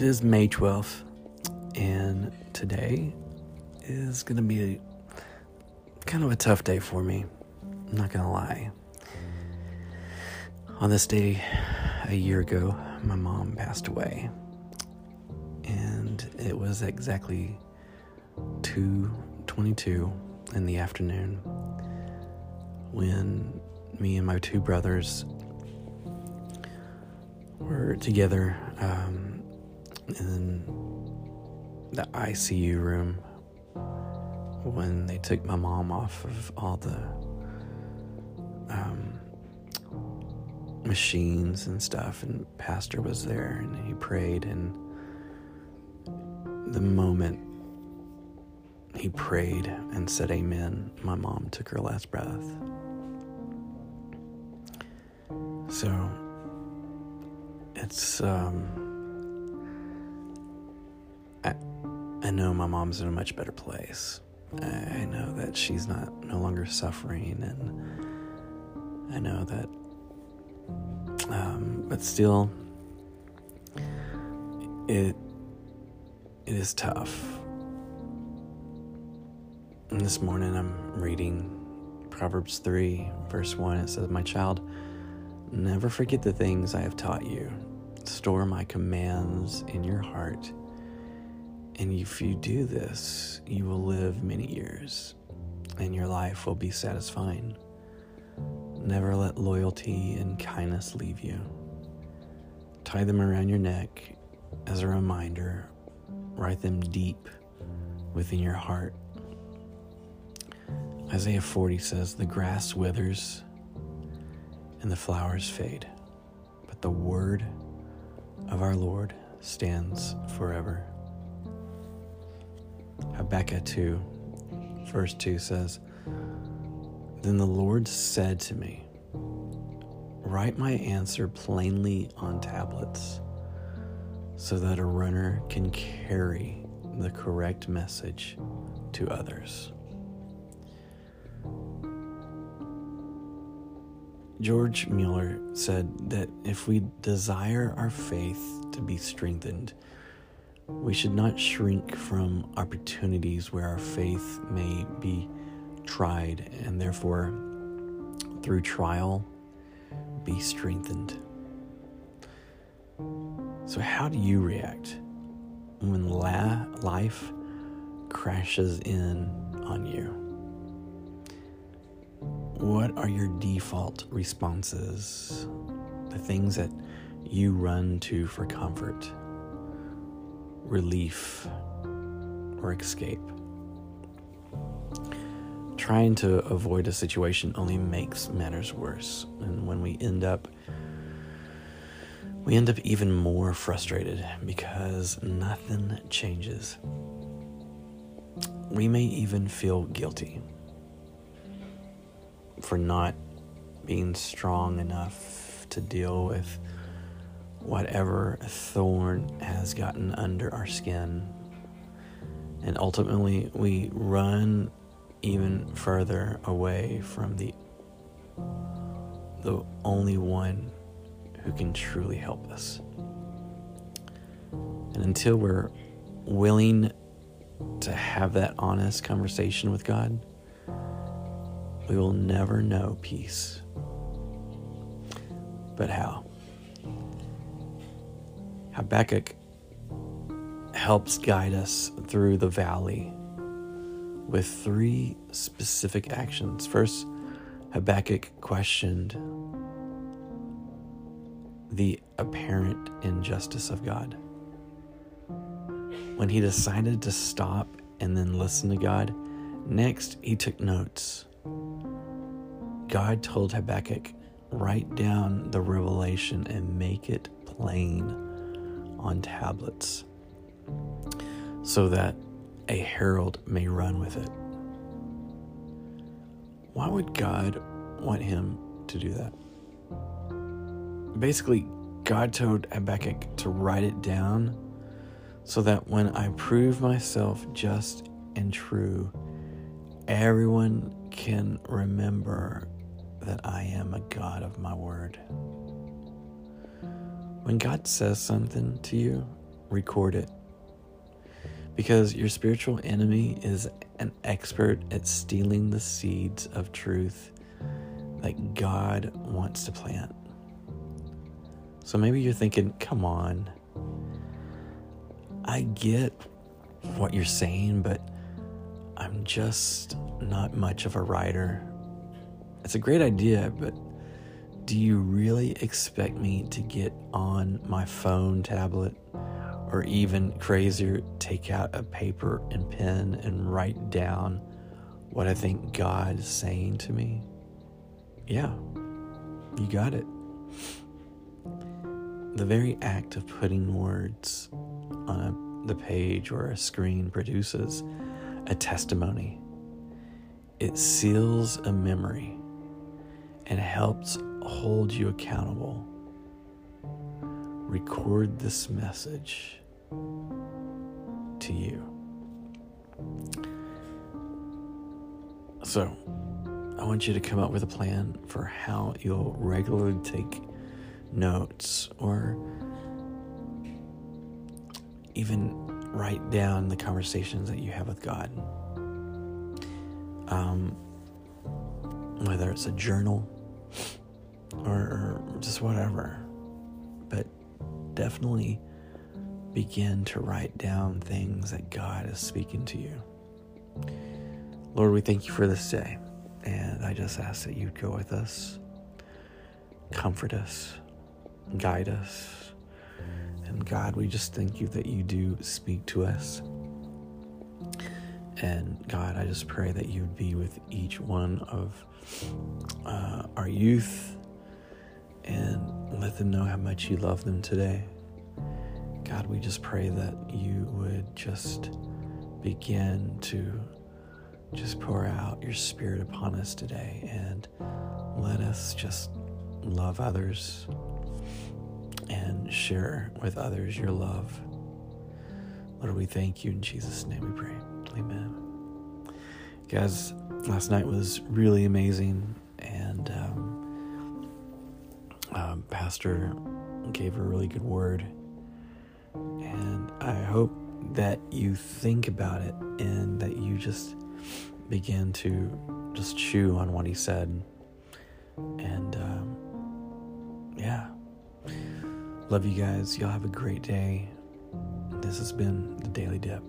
It is May 12th, and today is going to be a, kind of a tough day for me. I'm not going to lie. On this day, a year ago, my mom passed away. And it was exactly 2:22 in the afternoon when me and my two brothers were together um, in the ICU room when they took my mom off of all the um, machines and stuff, and Pastor was there and he prayed. And the moment he prayed and said amen, my mom took her last breath. So it's, um, I know my mom's in a much better place. I know that she's not no longer suffering, and I know that um, but still, it it is tough. And this morning I'm reading Proverbs 3, verse 1. It says, My child, never forget the things I have taught you. Store my commands in your heart. And if you do this, you will live many years, and your life will be satisfying. Never let loyalty and kindness leave you. Tie them around your neck as a reminder. Write them deep within your heart. Isaiah 40 says, The grass withers and the flowers fade, but the word of our Lord stands forever. Habakkuk 2, verse 2 says, then the Lord said to me, Write my answer plainly on tablets so that a runner can carry the correct message to others. George Mueller said that if we desire our faith to be strengthened, we should not shrink from opportunities where our faith may be tried, and therefore, through trial, be strengthened. So, how do you react when la- life crashes in on you? What are your default responses? The things that you run to for comfort, relief, or escape? trying to avoid a situation only makes matters worse. And when we end up, we end up even more frustrated because nothing changes. We may even feel guilty for not being strong enough to deal with whatever thorn has gotten under our skin. And ultimately, we run even further away from the the only one who can truly help us. And until we're willing to have that honest conversation with God, we will never know peace. But how? Habakkuk helps guide us through the valley with three specific actions. First, Habakkuk questioned the apparent injustice of God. When he decided to stop and then listen to God, next he took notes. God told Habakkuk, write down the revelation and make it plain on tablets so that a herald may run with it. Why would God want him to do that? Basically, God told Habakkuk to write it down so that when I prove myself just and true, everyone can remember that I am a God of my word. When God says something to you, record it. Because your spiritual enemy is an expert at stealing the seeds of truth that God wants to plant. So maybe you're thinking, come on, I get what you're saying, but I'm just not much of a writer. It's a great idea, but do you really expect me to get on my phone, tablet, or even crazier, take out a paper and pen and write down what I think God is saying to me? Yeah, you got it. The very act of putting words on a, the page or a screen produces a testimony. It seals a memory and helps hold you accountable. Record this message to you. So, I want you to come up with a plan for how you'll regularly take notes or even write down the conversations that you have with God. Um, whether it's a journal or, or just whatever. But definitely begin to write down things that God is speaking to you. Lord, we thank you for this day. And I just ask that you'd go with us, comfort us, guide us. And God, we just thank you that you do speak to us. And God, I just pray that you would be with each one of uh, our youth and let them know how much you love them today. God, we just pray that you would just begin to just pour out your spirit upon us today and let us just love others and share with others your love. Lord, we thank you in Jesus' name we pray. Amen. Guys, last night was really amazing, and um, Pastor gave a really good word. And I hope that you think about it and that you just begin to just chew on what he said. And um, yeah, love you guys. Y'all have a great day. This has been the Daily Dip.